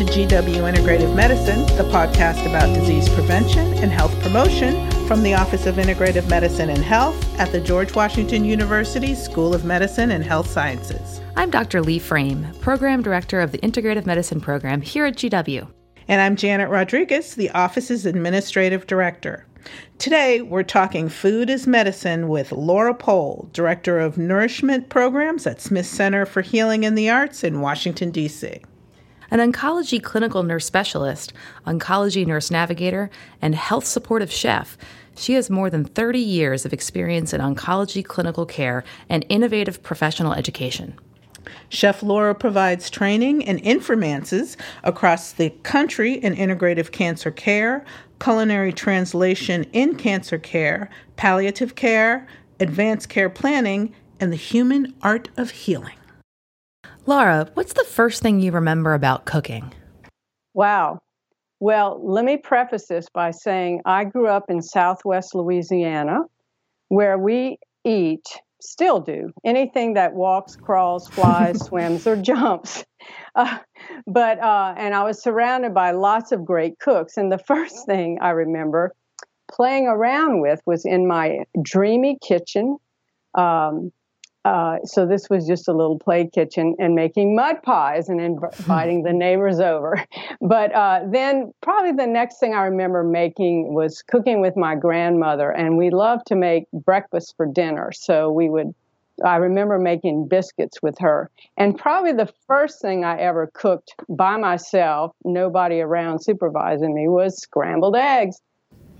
to GW Integrative Medicine, the podcast about disease prevention and health promotion from the Office of Integrative Medicine and Health at the George Washington University School of Medicine and Health Sciences. I'm Dr. Leigh Frame, Program Director of the Integrative Medicine Program here at GW. And I'm Janet Rodriguez, the office's Administrative Director. Today, we're talking food as medicine with Laura Pole, Director of Nourishment Programs at Smith Center for Healing in the Arts in Washington, D.C an oncology clinical nurse specialist, oncology nurse navigator, and health supportive chef. She has more than 30 years of experience in oncology clinical care and innovative professional education. Chef Laura provides training and informances across the country in integrative cancer care, culinary translation in cancer care, palliative care, advanced care planning, and the human art of healing. Laura, what's the first thing you remember about cooking? Wow. Well, let me preface this by saying I grew up in southwest Louisiana where we eat, still do, anything that walks, crawls, flies, swims, or jumps. Uh, but, uh, and I was surrounded by lots of great cooks. And the first thing I remember playing around with was in my dreamy kitchen. Um, uh, so this was just a little play kitchen and making mud pies and inviting the neighbors over. But uh, then probably the next thing I remember making was cooking with my grandmother, and we loved to make breakfast for dinner. So we would. I remember making biscuits with her. And probably the first thing I ever cooked by myself, nobody around supervising me, was scrambled eggs.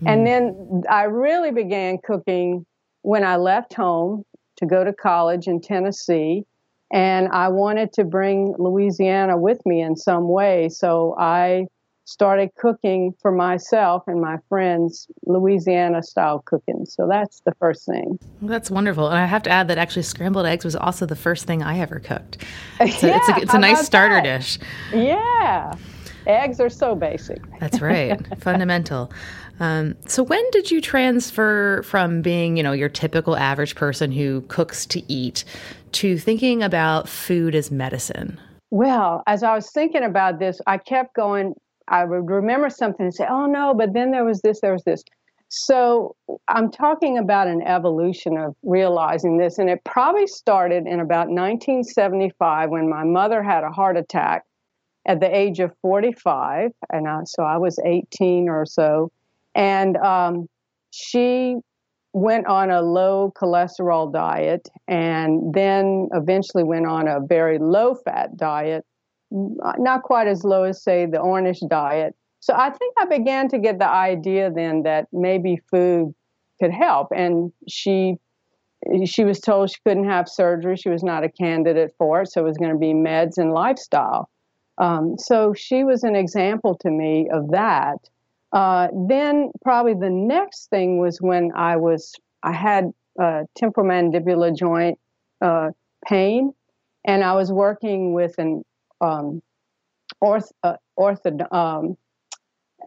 Mm. And then I really began cooking when I left home to go to college in Tennessee. And I wanted to bring Louisiana with me in some way. So I started cooking for myself and my friends Louisiana style cooking. So that's the first thing. Well, that's wonderful. And I have to add that actually scrambled eggs was also the first thing I ever cooked. So yeah, it's a, it's a nice starter that? dish. Yeah. Eggs are so basic. That's right. Fundamental. Um, so when did you transfer from being, you know, your typical average person who cooks to eat to thinking about food as medicine? Well, as I was thinking about this, I kept going. I would remember something and say, "Oh no!" But then there was this, there was this. So I'm talking about an evolution of realizing this, and it probably started in about 1975 when my mother had a heart attack at the age of 45, and I, so I was 18 or so and um, she went on a low cholesterol diet and then eventually went on a very low fat diet, not quite as low as, say, the Ornish diet. So I think I began to get the idea then that maybe food could help. And she she was told she couldn't have surgery. She was not a candidate for it, so it was going to be meds and lifestyle. Um, so she was an example to me of that. Uh, then probably the next thing was when I was I had uh, temporomandibular joint uh, pain, and I was working with an um, orth, uh, ortho, um,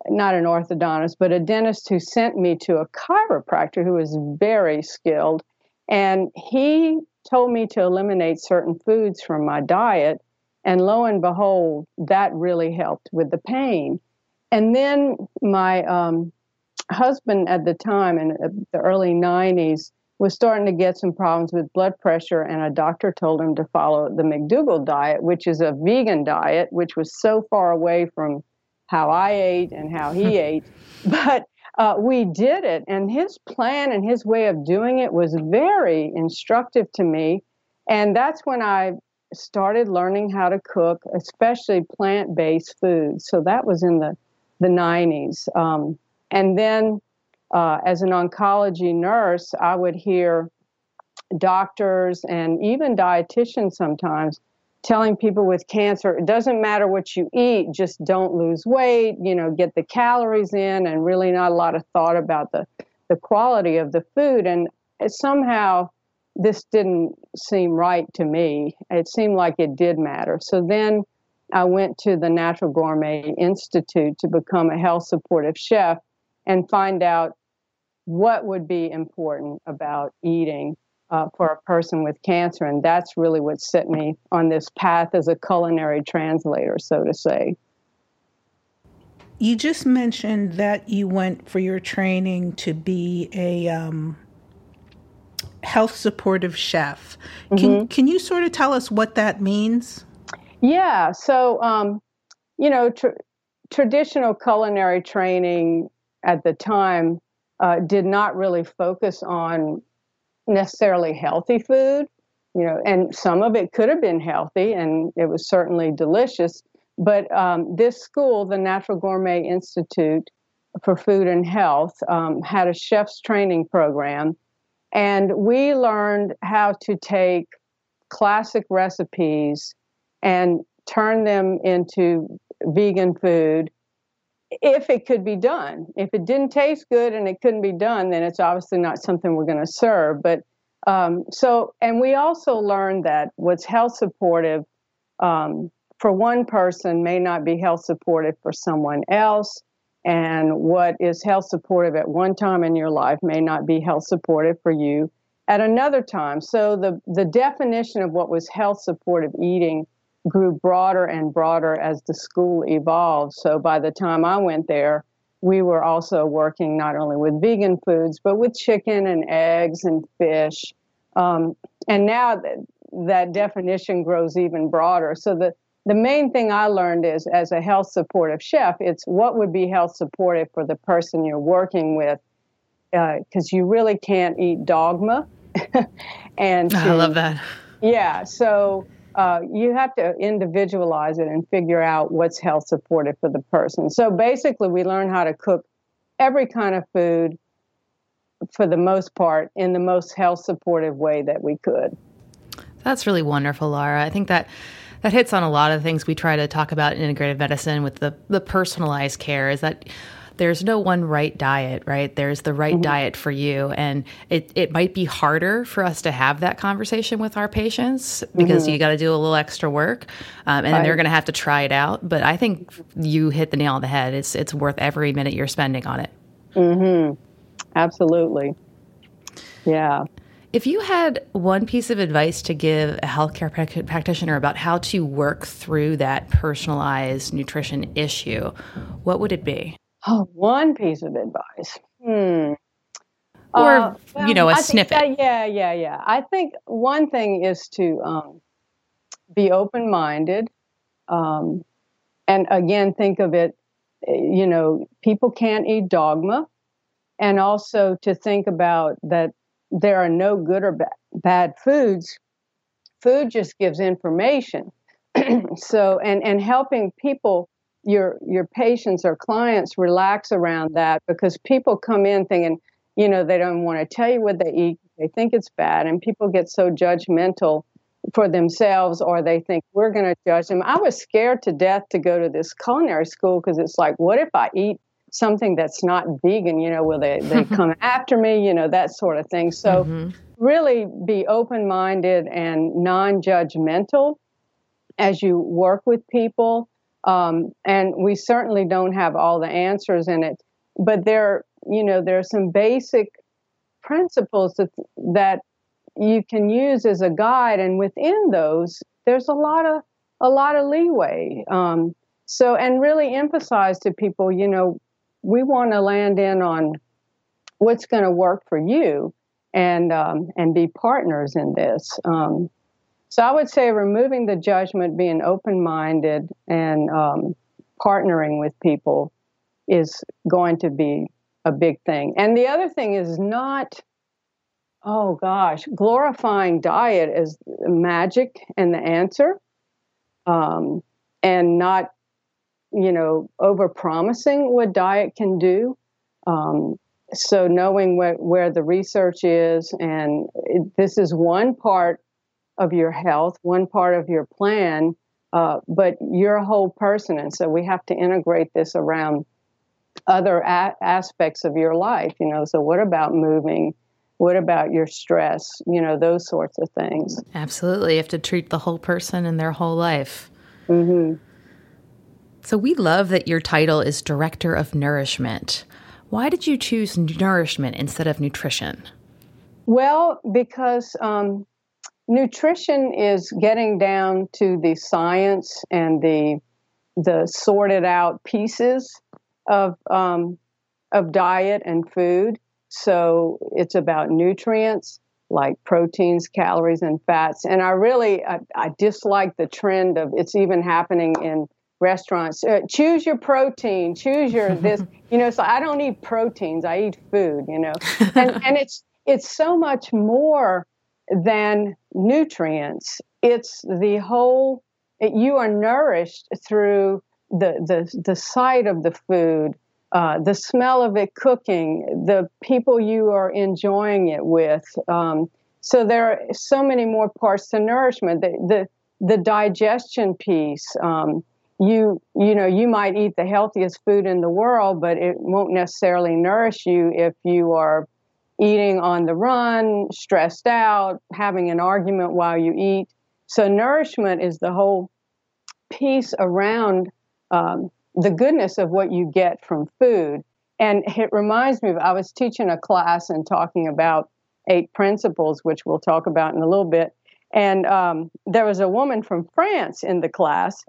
not an orthodontist, but a dentist who sent me to a chiropractor who was very skilled, and he told me to eliminate certain foods from my diet, and lo and behold, that really helped with the pain. And then my um, husband at the time, in the early 90s, was starting to get some problems with blood pressure, and a doctor told him to follow the McDougall diet, which is a vegan diet, which was so far away from how I ate and how he ate. But uh, we did it, and his plan and his way of doing it was very instructive to me. And that's when I started learning how to cook, especially plant based foods. So that was in the the 90s. Um, and then uh, as an oncology nurse, I would hear doctors and even dietitians sometimes telling people with cancer it doesn't matter what you eat just don't lose weight you know get the calories in and really not a lot of thought about the the quality of the food. And somehow this didn't seem right to me. It seemed like it did matter. So then I went to the Natural Gourmet Institute to become a health supportive chef and find out what would be important about eating uh, for a person with cancer. And that's really what set me on this path as a culinary translator, so to say. you just mentioned that you went for your training to be a um, health supportive chef. Can mm-hmm. can you sort of tell us what that means? Yeah. So, um, you know, tr- traditional culinary training at the time uh, did not really focus on necessarily healthy food. You know, and some of it could have been healthy, and it was certainly delicious. But um, this school, the Natural Gourmet Institute for Food and Health, um, had a chef's training program and we learned how to take classic recipes and turn them into vegan food if it could be done. If it didn't taste good and it couldn't be done, then it's obviously not something we're going to serve. But um, so, and we also learned that what's health supportive um, for one person may not be health supportive for someone else and what is health supportive at one time in your life may not be health supportive for you at another time. So the, the definition of what was health supportive eating grew broader and broader as the school evolved. So by the time I went there, we were also working not only with vegan foods, but with chicken and eggs and fish. Um, and now that, that definition grows even broader. So the, the main thing I learned is as a health supportive chef, it's what would be health supportive for the person you're working with, because uh, you really can't eat dogma. and to, I love that. Yeah, so uh, you have to individualize it and figure out what's health supportive for the person. So basically, we learn how to cook every kind of food for the most part in the most health supportive way that we could. That's really wonderful, Laura. I think that that hits on a lot of things we try to talk about in integrative medicine with the the personalized care is that there's no one right diet, right? There's the right mm-hmm. diet for you. And it, it might be harder for us to have that conversation with our patients because mm-hmm. you got to do a little extra work um, and right. they're going to have to try it out. But I think you hit the nail on the head. It's, it's worth every minute you're spending on it. Mm-hmm. Absolutely. Yeah. If you had one piece of advice to give a healthcare practitioner about how to work through that personalized nutrition issue, what would it be? Oh, one piece of advice. Hmm. Or, uh, well, you know, a I snippet. That, yeah, yeah, yeah. I think one thing is to um, be open minded. Um, and again, think of it, eh, you know, people can't eat dogma. And also to think about that there are no good or ba- bad foods. Food just gives information. so, and, and helping people, your, your patients or clients relax around that because people come in thinking, you know, they don't want to tell you what they eat. They think it's bad. And people get so judgmental for themselves or they think we're going to judge them. I was scared to death to go to this culinary school because it's like, what if I eat something that's not vegan, you know, will they, they come after me, you know, that sort of thing. So mm-hmm. really be open minded and non judgmental as you work with people. Um, and we certainly don't have all the answers in it, but there, you know, there are some basic principles that, that you can use as a guide, and within those, there's a lot of a lot of leeway. Um, so, and really emphasize to people, you know, we want to land in on what's going to work for you and um, and be partners in this. Um, so I would say removing the judgment, being open minded, and um, partnering with people is going to be a big thing. And the other thing is not, oh gosh, glorifying diet as magic and the answer, um, and not you know, over promising what diet can do. Um, so knowing what, where the research is, and it, this is one part of your health, one part of your plan, uh, but you're a whole person, and so we have to integrate this around other a- aspects of your life. You know, so what about moving? What about your stress? You know, those sorts of things. Absolutely, you have to treat the whole person and their whole life. Mm-hmm. So we love that your title is Director of Nourishment. Why did you choose nourishment instead of nutrition? Well, because um, nutrition is getting down to the science and the the sorted out pieces, of um, of diet and food. So it's about nutrients like proteins, calories, and fats. And I really I, I dislike the trend of it's even happening in restaurants. Uh, choose your protein. Choose your this. You know, so I don't eat proteins. I eat food. You know, and and it's it's so much more than nutrients. It's the whole. It, you are nourished through the the the sight of the food, uh, the smell of it cooking, the people you are enjoying it with. Um, so there are so many more parts to nourishment. The the, the digestion piece. Um, you you know you might eat the healthiest food in the world, but it won't necessarily nourish you if you are eating on the run, stressed out, having an argument while you eat. So nourishment is the whole piece around um, the goodness of what you get from food. And it reminds me of I was teaching a class and talking about eight principles, which we'll talk about in a little bit. And um, there was a woman from France in the class,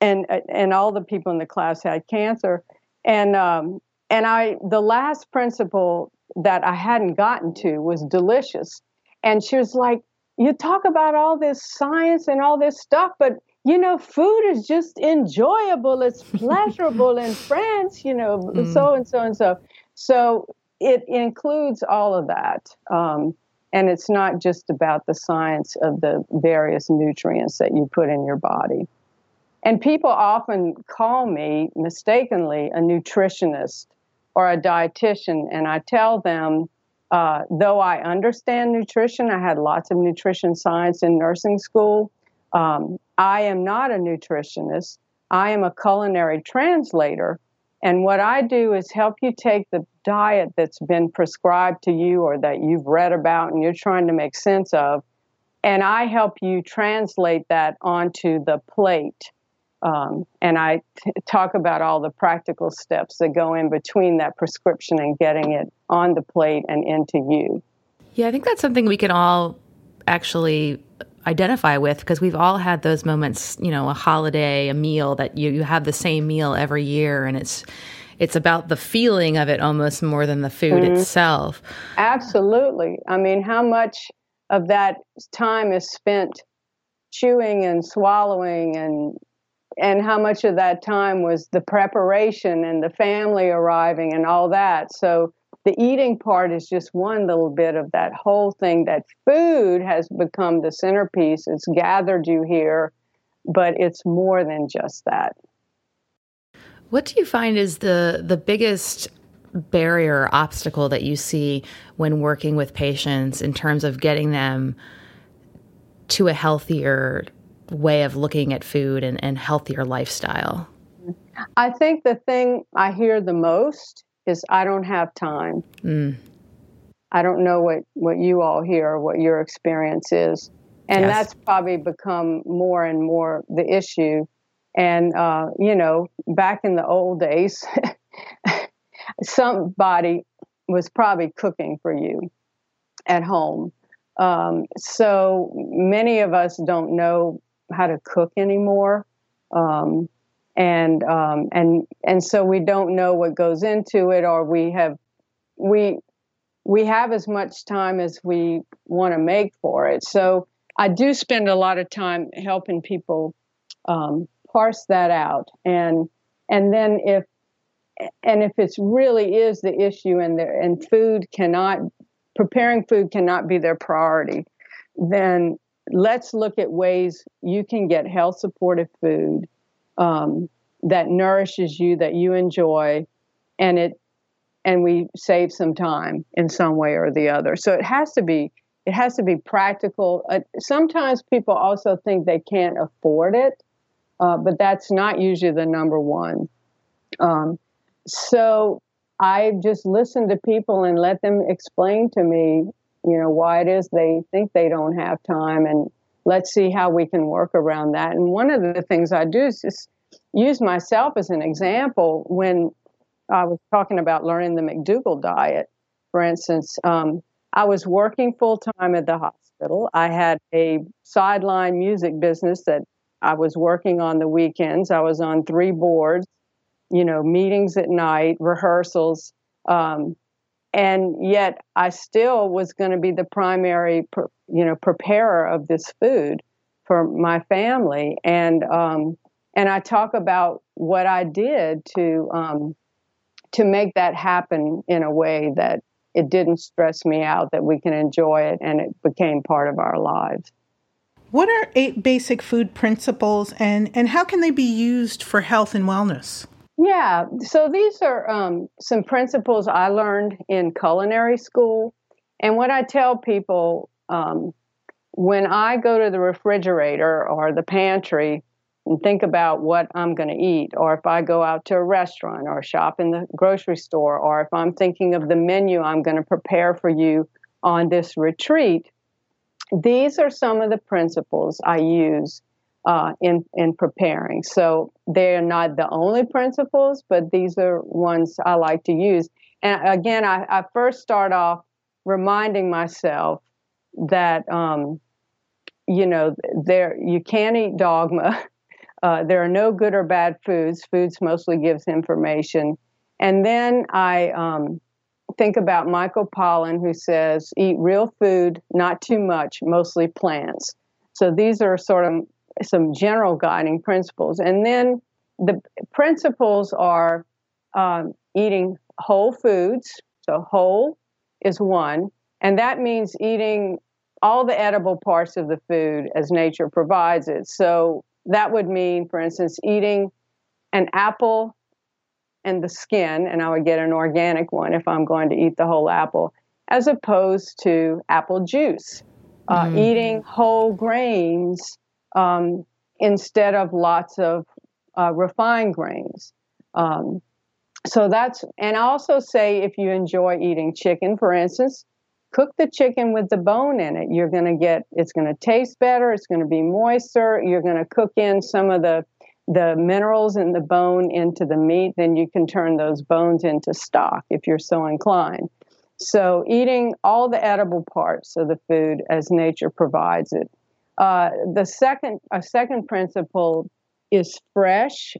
and and all the people in the class had cancer. And um, and I the last principle that I hadn't gotten to was delicious. And she was like, "You talk about all this science and all this stuff, but you know, food is just enjoyable. It's pleasurable in France, you know, mm. so and so and so. So it includes all of that. Um, and it's not just about the science of the various nutrients that you put in your body. And people often call me mistakenly a nutritionist or a dietitian, and I tell them, uh, though I understand nutrition, I had lots of nutrition science in nursing school. Um, I am not a nutritionist. I am a culinary translator. And what I do is help you take the diet that's been prescribed to you or that you've read about and you're trying to make sense of, and I help you translate that onto the plate. Um, and I t- talk about all the practical steps that go in between that prescription and getting it on the plate and into you. Yeah, I think that's something we can all actually identify with because we've all had those moments, you know, a holiday, a meal that you, you have the same meal every year and it's it's about the feeling of it almost more than the food mm-hmm. itself. Absolutely. I mean, how much of that time is spent chewing and swallowing and and how much of that time was the preparation and the family arriving and all that. So the eating part is just one little bit of that whole thing that food has become the centerpiece. It's gathered you here, but it's more than just that. What do you find is the the biggest barrier obstacle that you see when working with patients in terms of getting them to a healthier way of looking at food and, and healthier lifestyle? I think the thing I hear the most is I don't have time. Mm. I don't know what, what you all hear, what your experience is. And yes. that's probably become more and more the issue. And, uh, you know, back in the old days, somebody was probably cooking for you at home. Um, so many of us don't know how to cook anymore. Um, and um, and and so we don't know what goes into it, or we have we we have as much time as we want to make for it. So I do spend a lot of time helping people um, parse that out, and and then if and if it really is the issue, and the, and food cannot preparing food cannot be their priority, then let's look at ways you can get health supportive food um, that nourishes you, that you enjoy, and it and we save some time in some way or the other. So it has to be it has to be practical. Uh, sometimes people also think they can't afford it, uh, but that's not usually the number one. Um, so I just listen to people and let them explain to me, you know, why it is they think they don't have time and let's see how we can work around that. And one of the things I do is just use myself as an example when I was talking about learning the McDougall diet. For instance, um, I was working full time at the hospital. I had a sideline music business that I was working on the weekends. I was on three boards. you know, meetings at night, rehearsals. Um, and yet I still was going to be the primary, you know, preparer of this food for my family. And, um, and I talk about what I did to, um, to make that happen in a way that it didn't stress me out, that we can enjoy it, and it became part of our lives. What are eight basic food principles and, and how can they be used for health and wellness? Yeah, so these are um, some principles I learned in culinary school. And what I tell people um, when I go to the refrigerator or the pantry and think about what I'm going to eat, or if I go out to a restaurant or shop in the grocery store, or if I'm thinking of the menu I'm going to prepare for you on this retreat, these are some of the principles I use uh, in in preparing. So they're not the only principles, but these are ones I like to use. And again, I, I first start off reminding myself that um, you know there you can't eat dogma. Uh, there are no good or bad foods. Foods mostly gives information. And then I um, think about Michael Pollan, who says, eat real food, not too much, mostly plants. So these are sort of some general guiding principles. And then the principles are um, eating whole foods. So, whole is one. And that means eating all the edible parts of the food as nature provides it. So, that would mean, for instance, eating an apple and the skin, and I would get an organic one if I'm going to eat the whole apple, as opposed to apple juice. Uh, mm. Eating whole grains um, instead of lots of uh, refined grains. Um, so that's, and I also say if you enjoy eating chicken, for instance, cook the chicken with the bone in it. You're going to get, it's going to taste better, it's going to be moister, you're going to cook in some of the the minerals in the bone into the meat, then you can turn those bones into stock if you're so inclined. So, eating all the edible parts of the food as nature provides it. Uh, the second, a second principle is fresh,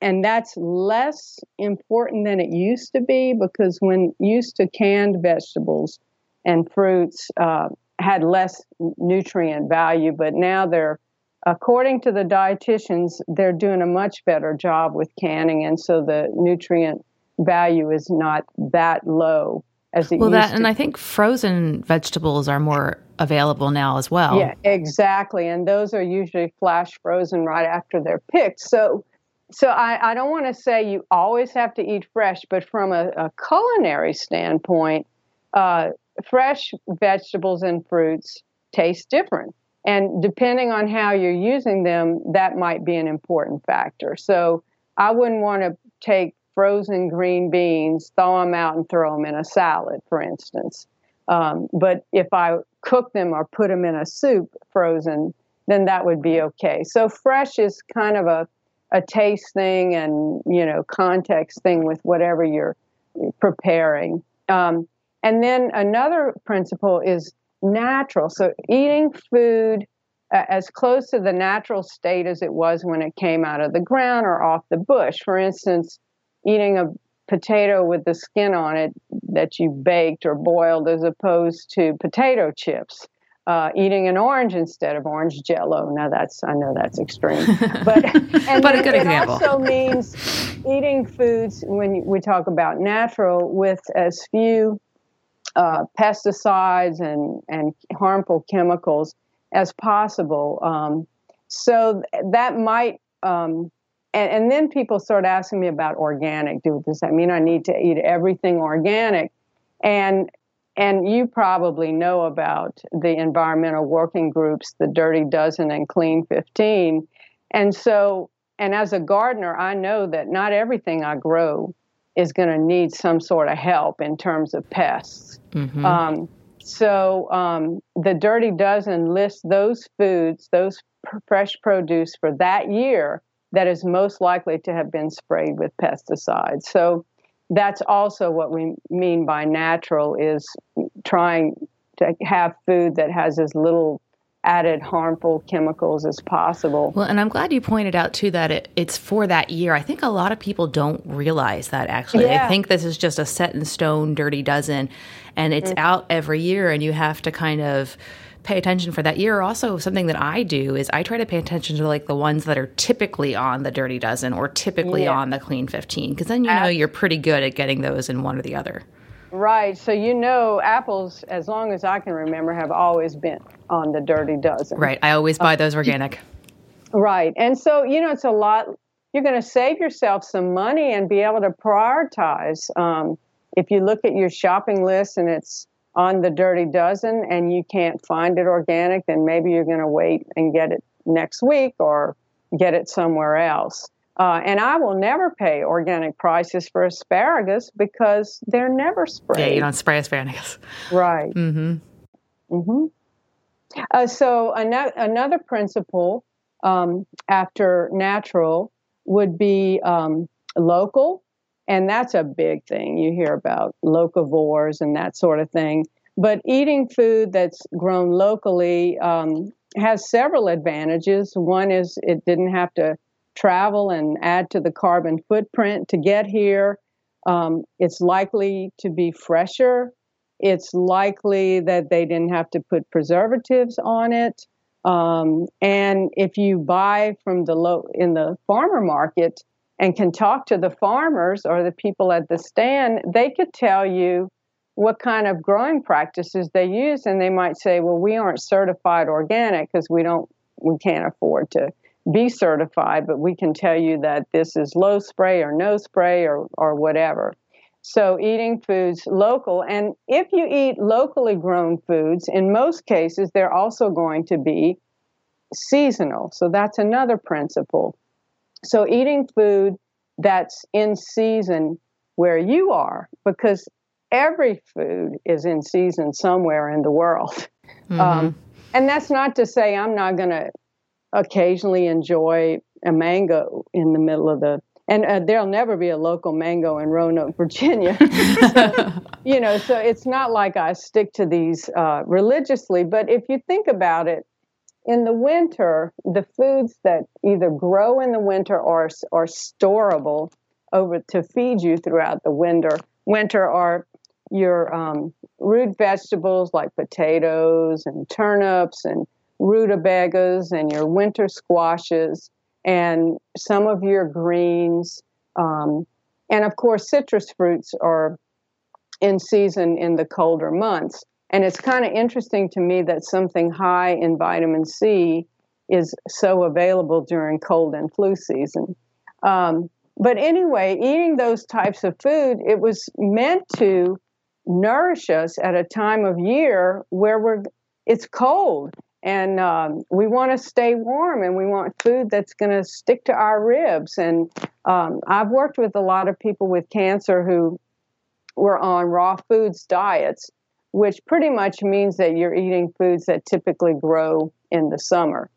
and that's less important than it used to be because when used to canned vegetables and fruits uh, had less nutrient value, but now they're according to the dietitians, they're doing a much better job with canning, and so the nutrient value is not that low as it well, used that, to. and I think frozen vegetables are more available now as well. Yeah, exactly, and those are usually flash frozen right after they're picked. So, so I, I don't want to say you always have to eat fresh, but from a, a culinary standpoint, uh, fresh vegetables and fruits taste different. And depending on how you're using them, that might be an important factor. So I wouldn't want to take frozen green beans, thaw them out, and throw them in a salad, for instance. Um, but if I cook them or put them in a soup frozen, then that would be okay. So fresh is kind of a, a taste thing and you know context thing with whatever you're preparing. Um, and then another principle is natural. So eating food as close to the natural state as it was when it came out of the ground or off the bush. For instance, eating a potato with the skin on it that you baked or boiled as opposed to potato chips. Uh, eating an orange instead of orange jello. Now that's I know that's extreme, but and but a good it example. also means eating foods when we talk about natural with as few uh, pesticides and, and harmful chemicals as possible. Um, so that might, um, and, and then people start asking me about organic. Do does that mean I need to eat everything organic? And and you probably know about the environmental working groups, the Dirty Dozen and Clean 15. And so, and as a gardener, I know that not everything I grow is going to need some sort of help in terms of pests. Mm-hmm. Um, so um, the Dirty Dozen lists those foods, those pr- fresh produce for that year that is most likely to have been sprayed with pesticides. So that's also what we mean by natural is trying to have food that has as little added harmful chemicals as possible. Well, and I'm glad you pointed out too that it, it's for that year. I think a lot of people don't realize that actually. Yeah. They think this is just a set in stone dirty dozen and it's mm-hmm. out every year and you have to kind of pay attention for that year. Also, something that I do is I try to pay attention to like the ones that are typically on the dirty dozen or typically yeah. on the clean 15 because then you know you're pretty good at getting those in one or the other. Right. So you know, apples, as long as I can remember, have always been on the dirty dozen. Right. I always buy those organic. Right. And so, you know, it's a lot. You're going to save yourself some money and be able to prioritize. Um, if you look at your shopping list and it's on the dirty dozen and you can't find it organic, then maybe you're going to wait and get it next week or get it somewhere else. Uh, and I will never pay organic prices for asparagus because they're never sprayed. Yeah, you don't spray asparagus. Right. Mm-hmm. Mm-hmm. Uh, so an- another principle um, after natural would be um, local, and that's a big thing. You hear about locavores and that sort of thing. But eating food that's grown locally um, has several advantages. One is it didn't have to travel and add to the carbon footprint to get here. Um, it's likely to be fresher. It's likely that they didn't have to put preservatives on it. Um, and if you buy from the low in the farmer market and can talk to the farmers or the people at the stand, they could tell you what kind of growing practices they use, and they might say, "Well, we aren't certified organic because we don't, we can't afford to be certified, but we can tell you that this is low spray or no spray or, or whatever. So, eating foods local, and if you eat locally grown foods, in most cases, they're also going to be seasonal. So, that's another principle. So, eating food that's in season where you are, because every food is in season somewhere in the world. Mm-hmm. Um, and that's not to say I'm not going to occasionally enjoy a mango in the middle of the and uh, there'll never be a local mango in Roanoke, Virginia. so, you know, so it's not like I stick to these uh, religiously. But if you think about it, in the winter, the foods that either grow in the winter or are storable over to feed you throughout the winter, winter are your um, root vegetables like potatoes and turnips and rutabagas and your winter squashes and some of your greens. Um, and of course, citrus fruits are in season in the colder months. And it's kind of interesting to me that something high in vitamin C is so available during cold and flu season. Um, but anyway, eating those types of food, it was meant to nourish us at a time of year where we're it's cold and um, we want to stay warm and we want food that's going to stick to our ribs and um, i've worked with a lot of people with cancer who were on raw foods diets which pretty much means that you're eating foods that typically grow in the summer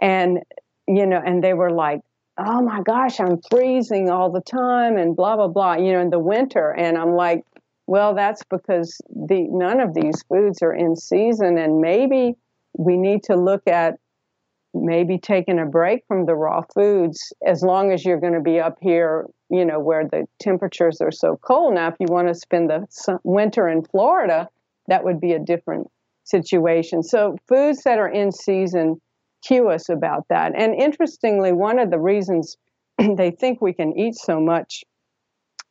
and you know and they were like oh my gosh i'm freezing all the time and blah blah blah you know in the winter and i'm like well that's because the none of these foods are in season and maybe we need to look at maybe taking a break from the raw foods as long as you're going to be up here, you know, where the temperatures are so cold. Now, if you want to spend the winter in Florida, that would be a different situation. So, foods that are in season cue us about that. And interestingly, one of the reasons they think we can eat so much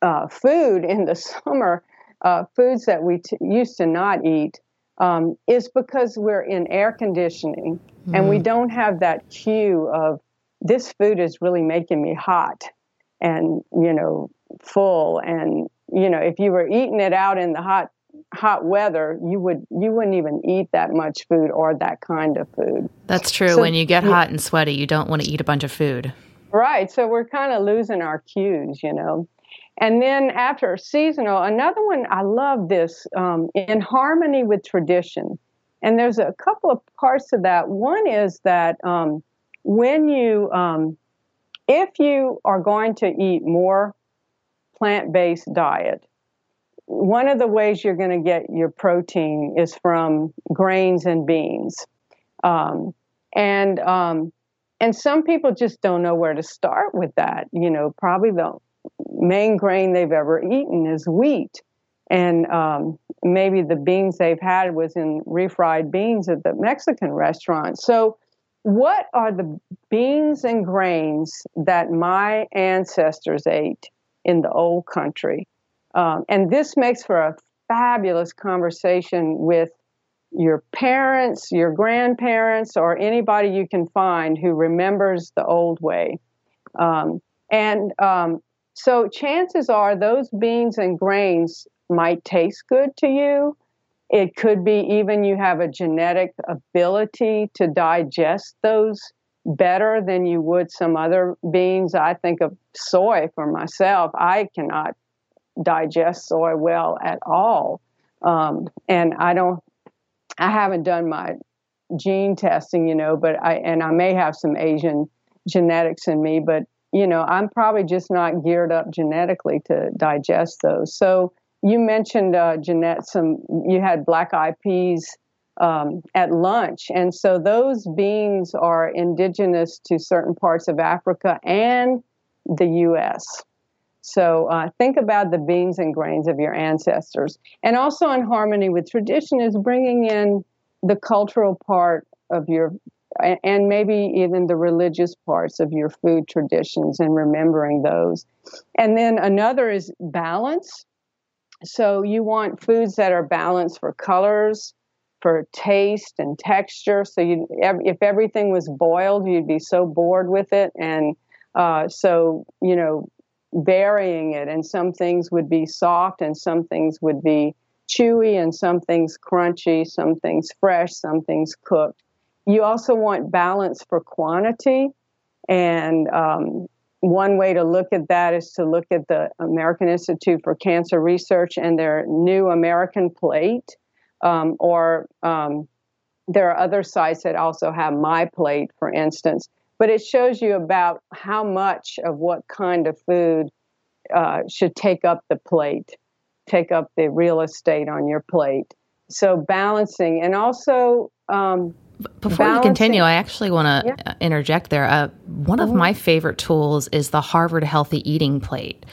uh, food in the summer, uh, foods that we t- used to not eat, um, is because we're in air conditioning mm-hmm. and we mm-hmm. don't have that cue of this food is really making me hot and you know full and you know if you were eating it out in the hot hot weather you would you wouldn't even eat that much food or that kind of food. That's true. So, when you get hot and sweaty you don't want to eat a bunch of food. Right. So we're kind of losing our cues you know. And then after seasonal, another one, I love this um, in harmony with tradition. And there's a couple of parts of that. One is that um, when you, um, if you are going to eat more plant based diet, one of the ways you're going to get your protein is from grains and beans. Um, and um, and some people just don't know where to start with that. You know, probably the main grain they've ever eaten is wheat, and um, maybe the beans they've had was in refried beans at the Mexican restaurant. So, what are the beans and grains that my ancestors ate in the old country? Um, and this makes for a fabulous conversation with your parents, your grandparents, or anybody you can find who remembers the old way. Um, and um, so chances are those beans and grains might taste good to you. It could be even you have a genetic ability to digest those better than you would some other beans. I think of soy for myself. I cannot digest soy well at all. Um, and I don't I haven't done my gene testing, you know, but I and I may have some Asian genetics in me, but you know, I'm probably just not geared up genetically to digest those. So you mentioned uh, Jeanette, some you had black eyed peas um, at lunch, and so those beans are indigenous to certain parts of Africa and the U.S. So uh, think about the beans and grains of your ancestors. And also in harmony with tradition is bringing in the cultural part of your, and maybe even the religious parts of your food traditions and remembering those. And then another is balance. So you want foods that are balanced for colors, for taste and texture. So you, if everything was boiled, you'd be so bored with it. And uh, so, you know, varying it, and some things would be soft, and some things would be chewy, and some things crunchy, some things fresh, some things cooked. You also want balance for quantity, and um, one way to look at that is to look at the American Institute for Cancer Research and their new American plate, um, or um, there are other sites that also have my plate, for instance but it shows you about how much of what kind of food uh, should take up the plate, take up the real estate on your plate. So balancing and also. Um, before balancing. you continue, I actually want to yeah. interject there. Uh, one of mm-hmm. my favorite tools is the Harvard Healthy Eating Plate.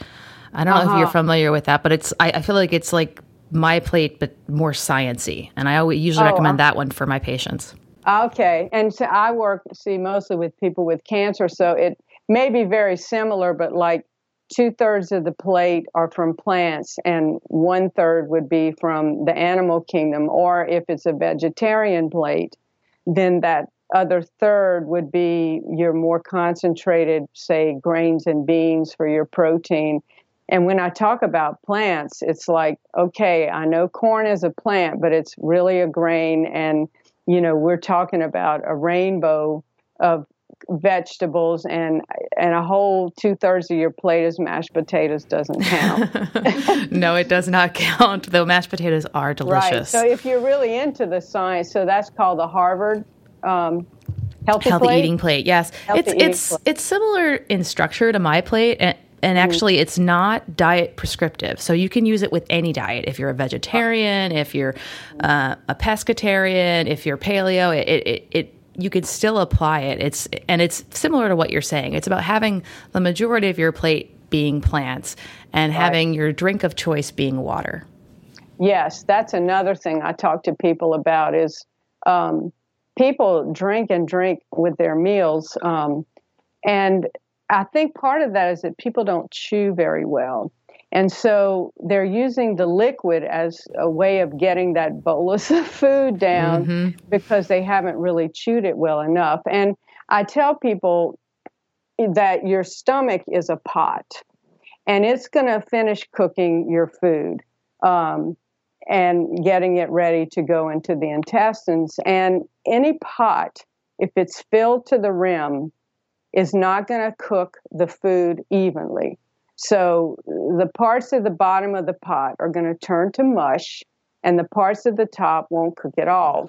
I don't uh-huh. know if you're uh-huh. familiar with that, but it's I, I, feel like it's like my plate, but more sciency, and I always usually oh, recommend uh, that one for my patients. Okay, and so I work see mostly with people with cancer, so it may be very similar, but like two thirds of the plate are from plants, and one third would be from the animal kingdom. Or if it's a vegetarian plate, then that other third would be your more concentrated, say, grains and beans for your protein. And when I talk about plants, it's like, okay, I know corn is a plant, but it's really a grain and you know, we're talking about a rainbow of vegetables and and a whole two thirds of your plate is mashed potatoes doesn't count. no, it does not count. Though mashed potatoes are delicious. Right. So if you're really into the science, so that's called the Harvard um, healthy, healthy plate? eating plate. Yes, healthy it's it's plate. it's similar in structure to my plate, and and mm-hmm. actually it's not diet prescriptive. So you can use it with any diet. If you're a vegetarian if you're uh, a pescatarian if you're paleo it, it, it you could still apply it. It's and it's similar to what you're saying. It's about having the majority of your plate being plants and right. having your drink of choice being water. Yes that's another thing i talk to people about is um, people drink and drink with their meals um, and I think part of that is that people don't chew very well. And so they're using the liquid as a way of getting that bolus of food down mm-hmm. because they haven't really chewed it well enough. And I tell people that your stomach is a pot and it's going to finish cooking your food um, and getting it ready to go into the intestines. And any pot, if it's filled to the rim, is not going to cook the food evenly. So the parts of the bottom of the pot are going to turn to mush, and the parts of the top won't cook at all.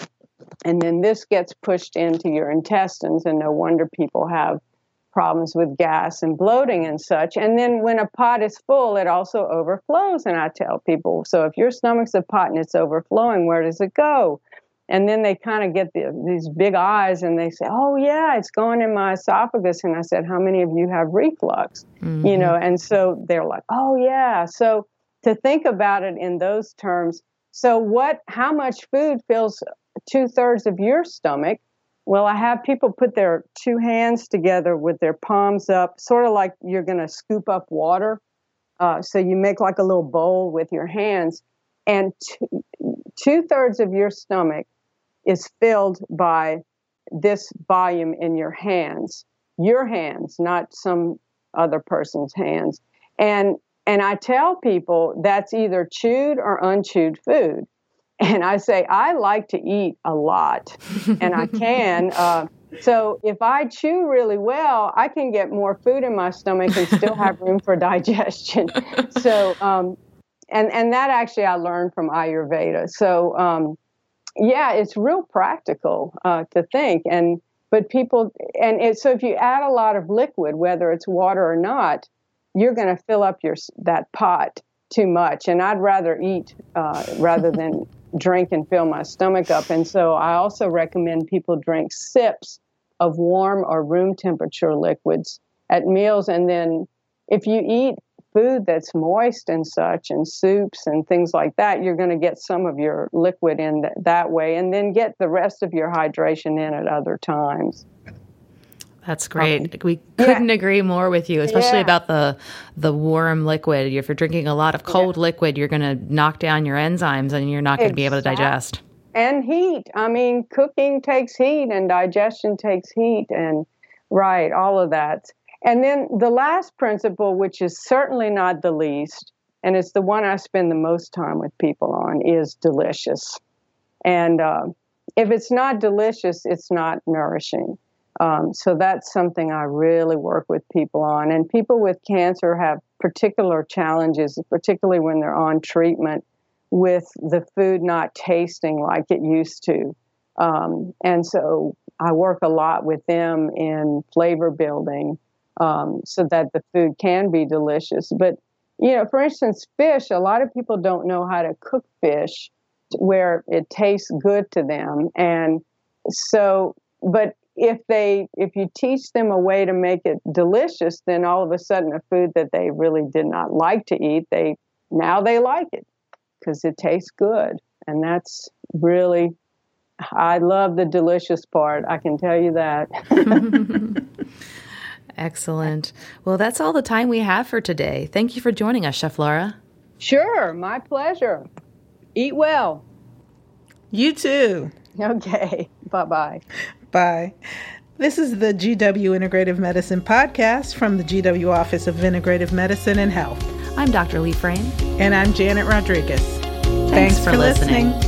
And then this gets pushed into your intestines, and no wonder people have problems with gas and bloating and such. And then when a pot is full, it also overflows. And I tell people so if your stomach's a pot and it's overflowing, where does it go? And then they kind of get the, these big eyes and they say, "Oh yeah, it's going in my esophagus." And I said, "How many of you have reflux?" Mm-hmm. You know, and so they're like, "Oh yeah." So to think about it in those terms. So what? How much food fills two thirds of your stomach? Well, I have people put their two hands together with their palms up, sort of like you're going to scoop up water. Uh, so you make like a little bowl with your hands, and two thirds of your stomach is filled by this volume in your hands, your hands, not some other person's hands. And and I tell people that's either chewed or unchewed food. And I say I like to eat a lot, and I can. Uh, so if I chew really well, I can get more food in my stomach and still have room for digestion. So, um, and and that actually I learned from Ayurveda. So um, yeah, it's real practical uh, to think. And but people and it, so if you add a lot of liquid, whether it's water or not, you're going to fill up your that pot too much. And I'd rather eat uh, rather than drink and fill my stomach up. And so I also recommend people drink sips of warm or room temperature liquids at meals. And then if you eat food that's moist and such, and soups and things like that, you're going to get some of your liquid in th- that way, and then get the rest of your hydration in at other times. That's great. Um, we couldn't yeah. agree more with you, especially yeah. about the the warm liquid. If you're drinking a lot of cold yeah. liquid, you're going to knock down your enzymes, and you're not going to be able to digest. And heat. I mean, cooking takes heat, and digestion takes heat, and right, all of that. And then the last principle, which is certainly not the least, and it's the one I spend the most time with people on, is delicious. And uh, if it's not delicious, it's not nourishing. Um, so that's something I really work with people on. And people with cancer have particular challenges, particularly when they're on treatment, with the food not tasting like it used to. Um, and so I work a lot with them in flavor building um, so that the food can be delicious. But, you know, for instance, fish, a lot of people don't know how to cook fish where it tastes good to them. And so, but if they if you teach them a way to make it delicious then all of a sudden a food that they really did not like to eat they now they like it because it tastes good and that's really i love the delicious part i can tell you that Excellent. Well, that's all the time we have for today. Thank you for joining us, Chef Laura. Sure, my pleasure. Eat well. You too. Okay. Bye-bye. Bye. This is the GW Integrative Medicine podcast from the GW Office of Integrative Medicine and Health. I'm Dr. Leigh Frame. And I'm Janet Rodriguez. Thanks, Thanks for, for listening. listening.